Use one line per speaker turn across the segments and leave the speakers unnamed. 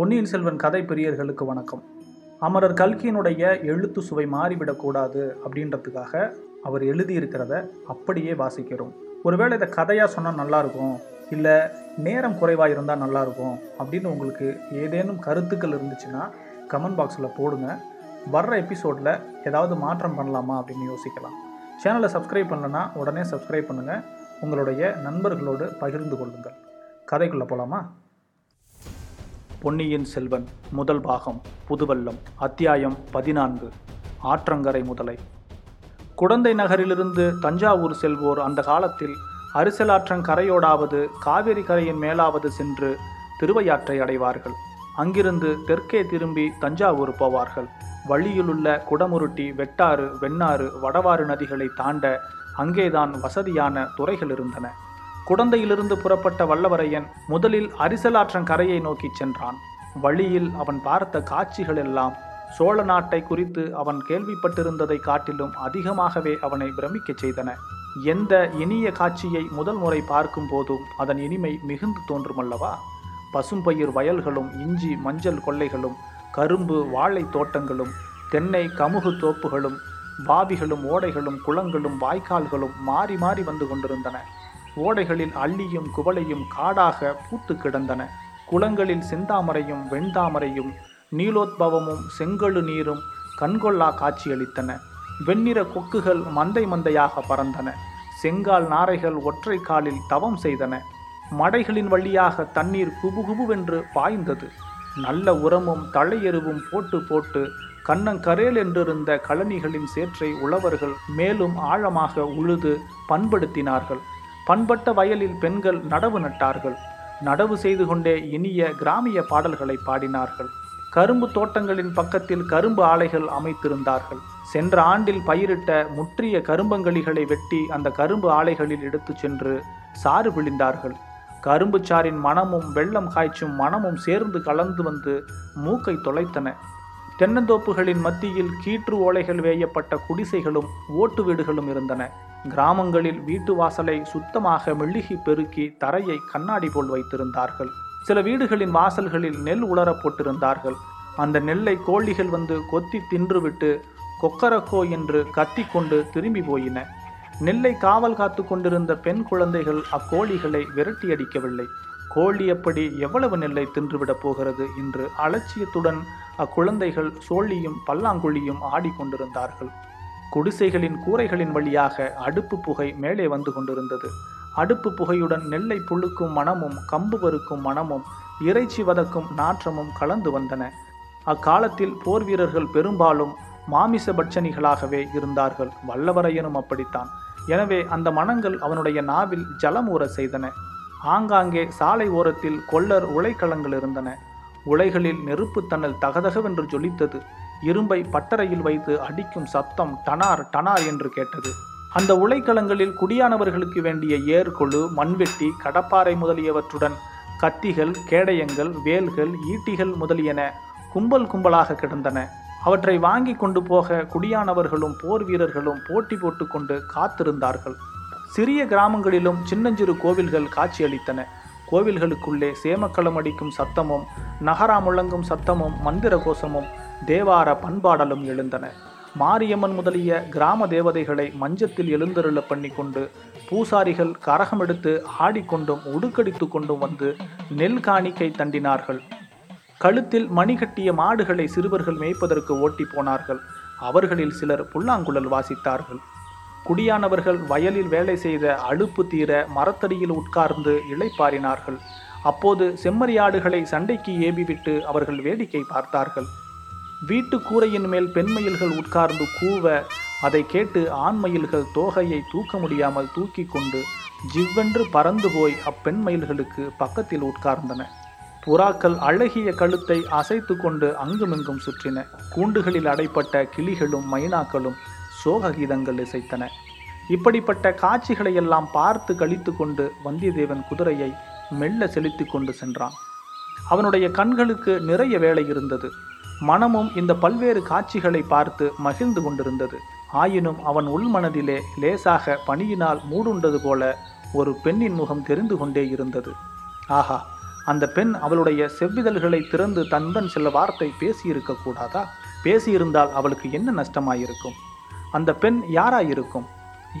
பொன்னியின் செல்வன் கதை பிரியர்களுக்கு வணக்கம். அமரர் கல்கியினுடைய எழுத்து சுவை மாறிவிடக்கூடாது அப்படின்றதுக்காக அவர் எழுதியிருக்கிறத அப்படியே வாசிக்கிறோம். ஒருவேளை இதை கதையாக சொன்னால் நல்லாயிருக்கும் இல்லை நேரம் குறைவாக இருந்தால் நல்லாயிருக்கும் அப்படின்னு உங்களுக்கு ஏதேனும் கருத்துக்கள் இருந்துச்சுன்னா கமெண்ட் பாக்ஸில் போடுங்க. வர்ற எபிசோடில் ஏதாவது மாற்றம் பண்ணலாமா அப்படின்னு யோசிக்கலாம். சேனலை சப்ஸ்கிரைப் பண்ணலன்னா உடனே சப்ஸ்கிரைப் பண்ணுங்கள் உங்களுடைய நண்பர்களோடு பகிர்ந்து கொள்ளுங்கள். கதைக்குள்ளே போகலாமா பொன்னியின் செல்வன் முதல் பாகம் புதுவல்லம் அத்தியாயம் பதினான்கு ஆற்றங்கரை முதலை. குடந்தை நகரிலிருந்து தஞ்சாவூர் செல்வோர் அந்த காலத்தில் அரிசலாற்றங்கரையோடாவது காவிரி கரையின் மேலாவது சென்று திருவையாற்றை அடைவார்கள். அங்கிருந்து தெற்கே திரும்பி தஞ்சாவூர் போவார்கள். வழியிலுள்ள குடமுருட்டி வெட்டாறு வெண்ணாறு வடவாறு நதிகளை தாண்ட அங்கேதான் வசதியான துறைகள் இருந்தன. குடந்தையிலிருந்து புறப்பட்ட வல்லவரையன் முதலில் அரிசலாற்றங் கரையை நோக்கிச் சென்றான். வழியில் அவன் பார்த்த காட்சிகள் எல்லாம் சோழ நாட்டை குறித்து அவன் கேள்விப்பட்டிருந்ததை காட்டிலும் அதிகமாகவே அவனை பிரமிக்கச் செய்தன. எந்த இனிய காட்சியை முதல் முறை பார்க்கும் போதும் அதன் இனிமை மிகுந்து தோன்றுமல்லவா? பசும்பயிர் வயல்களும் இஞ்சி மஞ்சள் கொள்ளைகளும் கரும்பு வாழை தோட்டங்களும் தென்னை கமுகு தோப்புகளும் பாவிகளும் ஓடைகளும் குளங்களும் வாய்க்கால்களும் மாறி மாறி வந்து கொண்டிருந்தன. ஓடைகளில் அள்ளியும் குவளையும் காடாக பூத்து கிடந்தன. குளங்களில் செந்தாமரையும் வெண்தாமரையும் நீலோத்பவமும் செங்கழு நீரும் கண்கொள்ளா காட்சியளித்தன. வெண்ணிற கொக்குகள் மந்தை மந்தையாக பறந்தன. செங்கால் நாரைகள் ஒற்றை காலில் தவம் செய்தன. மடைகளின் வழியாக தண்ணீர் குபுகுபுவென்று பாய்ந்தது. நல்ல உரமும் தழையெருவும் போட்டு போட்டு கண்ணங்கரேல் என்றிருந்த கழனிகளின் சேற்றை உழவர்கள் மேலும் ஆழமாக உழுது பண்படுத்தினார்கள். பண்பட்ட வயலில் பெண்கள் நடவு நட்டார்கள். நடவு செய்து கொண்டே இனிய கிராமிய பாடல்களை பாடினார்கள். கரும்பு தோட்டங்களின் பக்கத்தில் கரும்பு ஆலைகள் அமைத்திருந்தார்கள். சென்ற ஆண்டில் பயிரிட்ட முற்றிய கரும்பங்களிகளை வெட்டி அந்த கரும்பு ஆலைகளில் எடுத்துச் சென்று சாறு பிழிந்தார்கள். கரும்பு சாரின் மணமும் வெள்ளம் காய்ச்சும் மணமும் சேர்ந்து கலந்து வந்து மூக்கை தொலைத்தன. தென்னந்தோப்புகளின் மத்தியில் கீற்று ஓலைகள் வேயப்பட்ட குடிசைகளும் ஓட்டு வீடுகளும் இருந்தன. கிராமங்களில் வீட்டு வாசலை சுத்தமாக மெழுகி பெருக்கி தரையை கண்ணாடி போல் வைத்திருந்தார்கள். சில வீடுகளின் வாசல்களில் நெல் உலரப் போட்டிருந்தார்கள். அந்த நெல்லை கோழிகள் வந்து கொத்தி தின்றுவிட்டு கொக்கரக்கோ என்று கத்தி கொண்டு திரும்பி போயின. நெல்லை காவல் காத்து கொண்டிருந்த பெண் குழந்தைகள் அக்கோழிகளை விரட்டியடிக்கவில்லை. கோழி எப்படி எவ்வளவு நெல்லை தின்றுவிடப் போகிறது என்று அலட்சியத்துடன் அக்குழந்தைகள் சோழியும் பல்லாங்குழியும் ஆடிக்கொண்டிருந்தார்கள் குடிசைகளின் கூரைகளின் வழியாக அடுப்பு புகை மேலே வந்து கொண்டிருந்தது. அடுப்பு புகையுடன் நெல்லை புழுக்கும் மணமும் கம்பு வறுக்கும் மணமும் இறைச்சி வதக்கும் நாற்றமும் கலந்து வந்தன. அக்காலத்தில் போர் வீரர்கள் பெரும்பாலும் மாமிச பட்சணிகளாகவே இருந்தார்கள். வல்லவரையனும் அப்படித்தான். எனவே அந்த மனங்கள் அவனுடைய நாவில் ஜலமூற செய்தன. ஆங்காங்கே சாலை ஓரத்தில் கொல்லர் உலைக்களங்கள் இருந்தன. உலைகளில் நெருப்பு தன்னல் தகதகவென்று ஜொலித்தது. இரும்பை பட்டறையில் வைத்து அடிக்கும் சத்தம் டனார் டனார் என்று கேட்டது. அந்த உலைக்களங்களில் குடியானவர்களுக்கு வேண்டிய ஏர்கொழு மண்வெட்டி கடப்பாறை முதலியவற்றுடன் கத்திகள் கேடயங்கள் வேல்கள் ஈட்டிகள் முதலியன கும்பல் கும்பலாக கிடந்தன. அவற்றை வாங்கி கொண்டு போக குடியானவர்களும் போர் வீரர்களும் போட்டி போட்டுக்கொண்டு காத்திருந்தார்கள். சிறிய கிராமங்களிலும் சின்னஞ்சிறு கோவில்கள் காட்சியளித்தன. கோவில்களுக்குள்ளே சேமக்களம் அடிக்கும் சத்தமும் நகரா முழங்கும் சத்தமும் மந்திர கோஷமும் தேவார பண்பாடலும் எழுந்தன. மாரியம்மன் முதலிய கிராம தேவதைகளை மஞ்சத்தில் எழுந்தருள பண்ணி கொண்டு பூசாரிகள் கரகம் எடுத்து ஆடிக்கொண்டும் உடுக்கடித்து கொண்டும் வந்து நெல் காணிக்கை தண்டினார்கள். கழுத்தில் மணி கட்டிய மாடுகளை சிறுவர்கள் மேய்ப்பதற்கு ஓட்டி போனார்கள். அவர்களில் சிலர் புல்லாங்குழல் வாசித்தார்கள். குடியானவர்கள் வயலில் வேலை செய்த அழுப்பு தீர மரத்தடியில் உட்கார்ந்து இளைப்பாறினார்கள். அப்போது செம்மறியாடுகளை சண்டைக்கு ஏவிவிட்டு அவர்கள் வேடிக்கை பார்த்தார்கள். வீட்டு கூரையின் மேல் பெண்மயில்கள் உட்கார்ந்து கூவ அதை கேட்டு ஆண்மயில்கள் தோகையை தூக்க முடியாமல் தூக்கி கொண்டு ஜிவ்வென்று பறந்து போய் அப்பெண் மயில்களுக்கு பக்கத்தில் உட்கார்ந்தன. புறாக்கள் அழகிய கழுத்தை அசைத்து கொண்டு அங்குமிங்கும் சுற்றின. கூண்டுகளில் அடைப்பட்ட கிளிகளும் மைனாக்களும் சோக கீதங்கள் இசைத்தன. இப்படிப்பட்ட காட்சிகளை எல்லாம் பார்த்து கழித்து கொண்டு வந்தியத்தேவன் குதிரையை மெல்ல செலுத்தி கொண்டு சென்றான். அவனுடைய கண்களுக்கு நிறைய வேலை இருந்தது. மனமும் இந்த பல்வேறு காட்சிகளை பார்த்து மகிழ்ந்து கொண்டிருந்தது. ஆயினும் அவன் உள்மனதிலே லேசாக பனியினால் மூடுண்டது போல ஒரு பெண்ணின் முகம் தெரிந்து கொண்டே இருந்தது. ஆஹா அந்த பெண் அவளுடைய செவ்விதழ்களை திறந்து தன்னுடன் சில வார்த்தை பேசியிருக்க கூடாதா? பேசியிருந்தால் அவளுக்கு என்ன நஷ்டமாயிருக்கும்? அந்த பெண் யாராயிருக்கும்?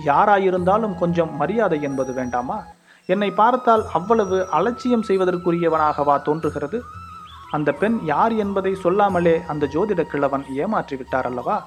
யாராயிருந்தாலும் கொஞ்சம் மரியாதை என்பது வேண்டாமா? என்னை பார்த்தால் அவ்வளவு அலட்சியம் செய்வதற்குரியவனாகவா தோன்றுகிறது? அந்த பெண் யார் என்பதை சொல்லாமலே அந்த ஜோதிட கிழவன் ஏமாற்றி விட்டார் அல்லவா?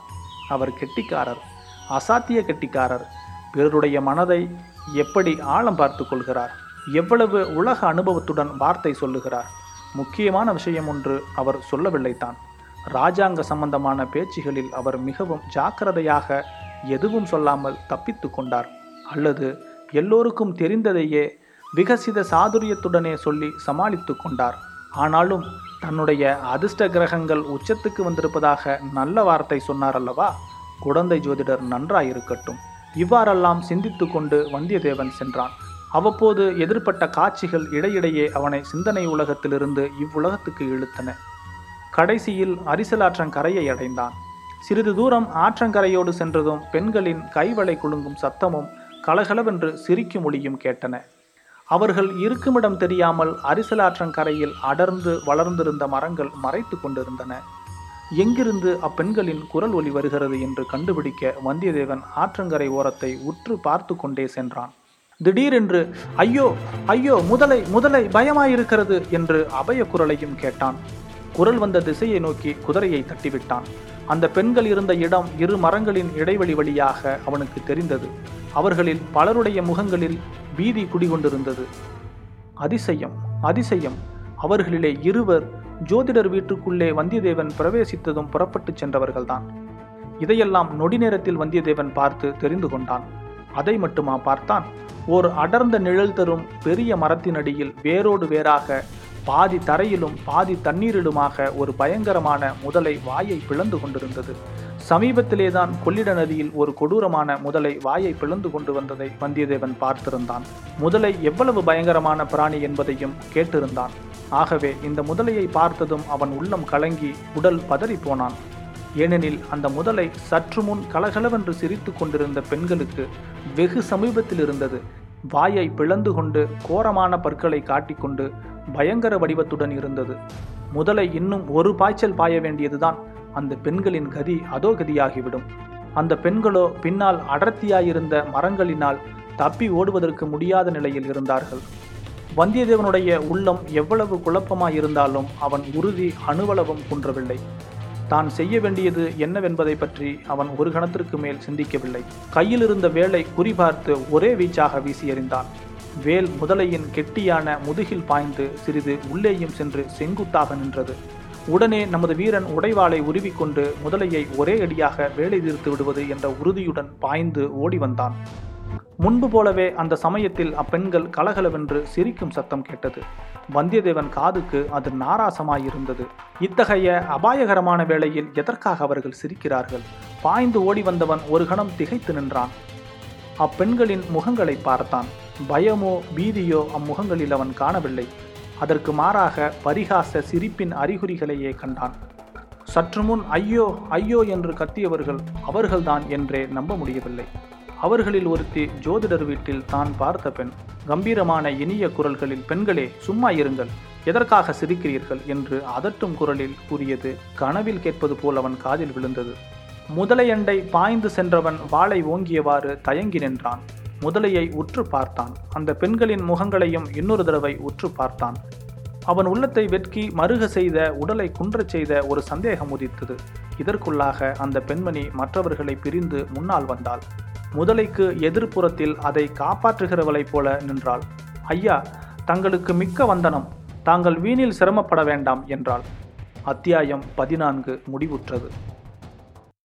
அவர் கெட்டிக்காரர் அசாத்திய கெட்டிக்காரர். பிறருடைய மனதை எப்படி ஆழம் பார்த்து கொள்கிறார்? எவ்வளவு உலக அனுபவத்துடன் வார்த்தை சொல்லுகிறார்? முக்கியமான விஷயம் ஒன்று அவர் சொல்லவில்லைத்தான். ராஜாங்க சம்பந்தமான பேச்சுகளில் அவர் மிகவும் ஜாக்கிரதையாக எதுவும் சொல்லாமல் தப்பித்து கொண்டார். அல்லது எல்லோருக்கும் தெரிந்ததையே விகசித சாதுரியத்துடனே சொல்லி சமாளித்து கொண்டார். ஆனாலும் தன்னுடைய அதிர்ஷ்ட கிரகங்கள் உச்சத்துக்கு வந்திருப்பதாக நல்ல வார்த்தை சொன்னார் அல்லவா? குழந்தை ஜோதிடர் நன்றாயிருக்கட்டும். இவ்வாறெல்லாம் சிந்தித்து கொண்டு வந்தியத்தேவன் சென்றான். அவ்வப்போது எதிர்பட்ட காட்சிகள் இடையிடையே அவனை சிந்தனை உலகத்திலிருந்து இவ்வுலகத்துக்கு இழுத்தன. கடைசியில் அரிசலாற்றங்கரையை அடைந்தான். சிறிது தூரம் ஆற்றங்கரையோடு சென்றதும் பெண்களின் கைவளை குலுங்கும் சத்தமும் கலகலவென்று சிரிக்கும் ஒளியும் கேட்டன. அவர்கள் இருக்குமிடம் தெரியாமல் அரிசலாற்றங்கரையில் அடர்ந்து வளர்ந்திருந்த மரங்கள் மறைத்து கொண்டிருந்தன. எங்கிருந்து அப்பெண்களின் குரல் ஒலி வருகிறது என்று கண்டுபிடிக்க வந்தியத்தேவன் ஆற்றங்கரை ஓரத்தை உற்று பார்த்து கொண்டே சென்றான். திடீரென்று ஐயோ ஐயோ முதலை முதலை பயமாயிருக்கிறது என்று அபய குரலையும் கேட்டான். குரல் வந்த திசையை நோக்கி குதிரையை தட்டிவிட்டான். அந்த பெண்கள் இருந்த இடம் இரு மரங்களின் இடைவெளி வழியாக அவனுக்கு தெரிந்தது. அவர்களில் பலருடைய முகங்களில் பீதி குடிகொண்டிருந்தது. அதிசயம் அதிசயம். அவர்களிலே இருவர் ஜோதிடர் வீட்டுக்குள்ளே வந்தியத்தேவன் பிரவேசித்ததும் புறப்பட்டுச் சென்றவர்கள்தான். இதையெல்லாம் நொடி நேரத்தில் வந்தியத்தேவன் பார்த்து தெரிந்து கொண்டான். அதை மட்டுமா பார்த்தான்? ஓர் அடர்ந்த நிழல் தரும் பெரிய மரத்தினடியில் வேரோடு வேறாக பாதி தரையிலும் பாதி தண்ணீரிலுமாக ஒரு பயங்கரமான முதலை வாயை பிளந்து கொண்டிருந்தது. சமீபத்திலேதான் கொள்ளிட நதியில் ஒரு கொடூரமான முதலை வாயை பிளந்து கொண்டு வந்ததை வந்தியத்தேவன் பார்த்திருந்தான். முதலை எவ்வளவு பயங்கரமான பிராணி என்பதையும் கேட்டிருந்தான். ஆகவே இந்த முதலையை பார்த்ததும் அவன் உள்ளம் கலங்கி உடல் பதறி போனான். ஏனெனில் அந்த முதலை சற்று முன் கலகலவென்று சிரித்து கொண்டிருந்த பெண்களுக்கு வெகு சமீபத்தில் இருந்தது. வாயை பிளந்து கொண்டு கோரமான பற்களை காட்டிக்கொண்டு பயங்கர வடிவத்துடன் இருந்தது. முதலை இன்னும் ஒரு பாய்ச்சல் பாய வேண்டியதுதான். அந்த பெண்களின் கதி அதோ கதியாகிவிடும். அந்த பெண்களோ பின்னால் அடர்த்தியாயிருந்த மரங்களினால் தப்பி ஓடுவதற்கு முடியாத நிலையில் இருந்தார்கள். வந்தியத்தேவனுடைய உள்ளம் எவ்வளவு குழப்பமாயிருந்தாலும் அவன் உறுதி அணுவளவும் குன்றவில்லை. தான் செய்ய வேண்டியது என்னவென்பதை பற்றி அவன் ஒரு கணத்திற்கு மேல் சிந்திக்கவில்லை. கையில் இருந்த வேலை குறிபார்த்து ஒரே வீச்சாக வீசி எறிந்தான். வேல் முதலையின் கெட்டியான முதுகில் பாய்ந்து சிறிது உள்ளேயும் சென்று செங்குத்தாக நின்றது. உடனே நமது வீரன் உடைவாளை உருவிக்கொண்டு முதலையை ஒரே அடியாக வேலை தீர்த்து விடுவது என்ற உறுதியுடன் பாய்ந்து ஓடி வந்தான். முன்பு போலவே அந்த சமயத்தில் அப்பெண்கள் கலகலவென்று சிரிக்கும் சத்தம் கேட்டது. வந்தியத்தேவன் காதுக்கு அது நாராசமாயிருந்தது. இத்தகைய அபாயகரமான வேளையில் எதற்காக அவர்கள் சிரிக்கிறார்கள்? பாய்ந்து ஓடி வந்தவன் ஒரு கணம் திகைத்து நின்றான். அப்பெண்களின் முகங்களை பார்த்தான். பயமோ பீதியோ அம்முகங்களில் அவன் காணவில்லை. அதற்கு மாறாக பரிகாச சிரிப்பின் அறிகுறிகளையே கண்டான். சற்று முன் ஐயோ ஐயோ என்று கத்தியவர்கள் அவர்கள்தான் என்றே நம்ப முடியவில்லை. அவர்களில் ஒருத்தி ஜோதிடர் வீட்டில் தான் பார்த்த பெண். கம்பீரமான இனிய குரல்களில் பெண்களே சும்மா இருங்கள். எதற்காக சிரிக்கிறீர்கள்? என்று அதட்டும் குரலில் கூறியது கனவில் கேட்பது போல் அவன் காதில் விழுந்தது. முதலையண்டை பாய்ந்து சென்றவன் வாளை ஓங்கியவாறு தயங்கி நின்றான். முதலையை உற்று பார்த்தான். அந்த பெண்களின் முகங்களையும் இன்னொரு தடவை உற்று பார்த்தான். அவன் உள்ளத்தை வெட்கி மருக செய்த உடலை குன்றச் செய்த ஒரு சந்தேகம் உதித்தது. இதற்குள்ளாக அந்த பெண்மணி மற்றவர்களை பிரிந்து முன்னால் வந்தாள். முதலைக்கு எதிர்ப்புறத்தில் அதை காப்பாற்றுகிறவளைப் போல நின்றாள். ஐயா தங்களுக்கு மிக்க வந்தனம். தாங்கள் வீணில் சிரமப்பட வேண்டாம் என்றாள். அத்தியாயம் பதினான்கு முடிவுற்றது.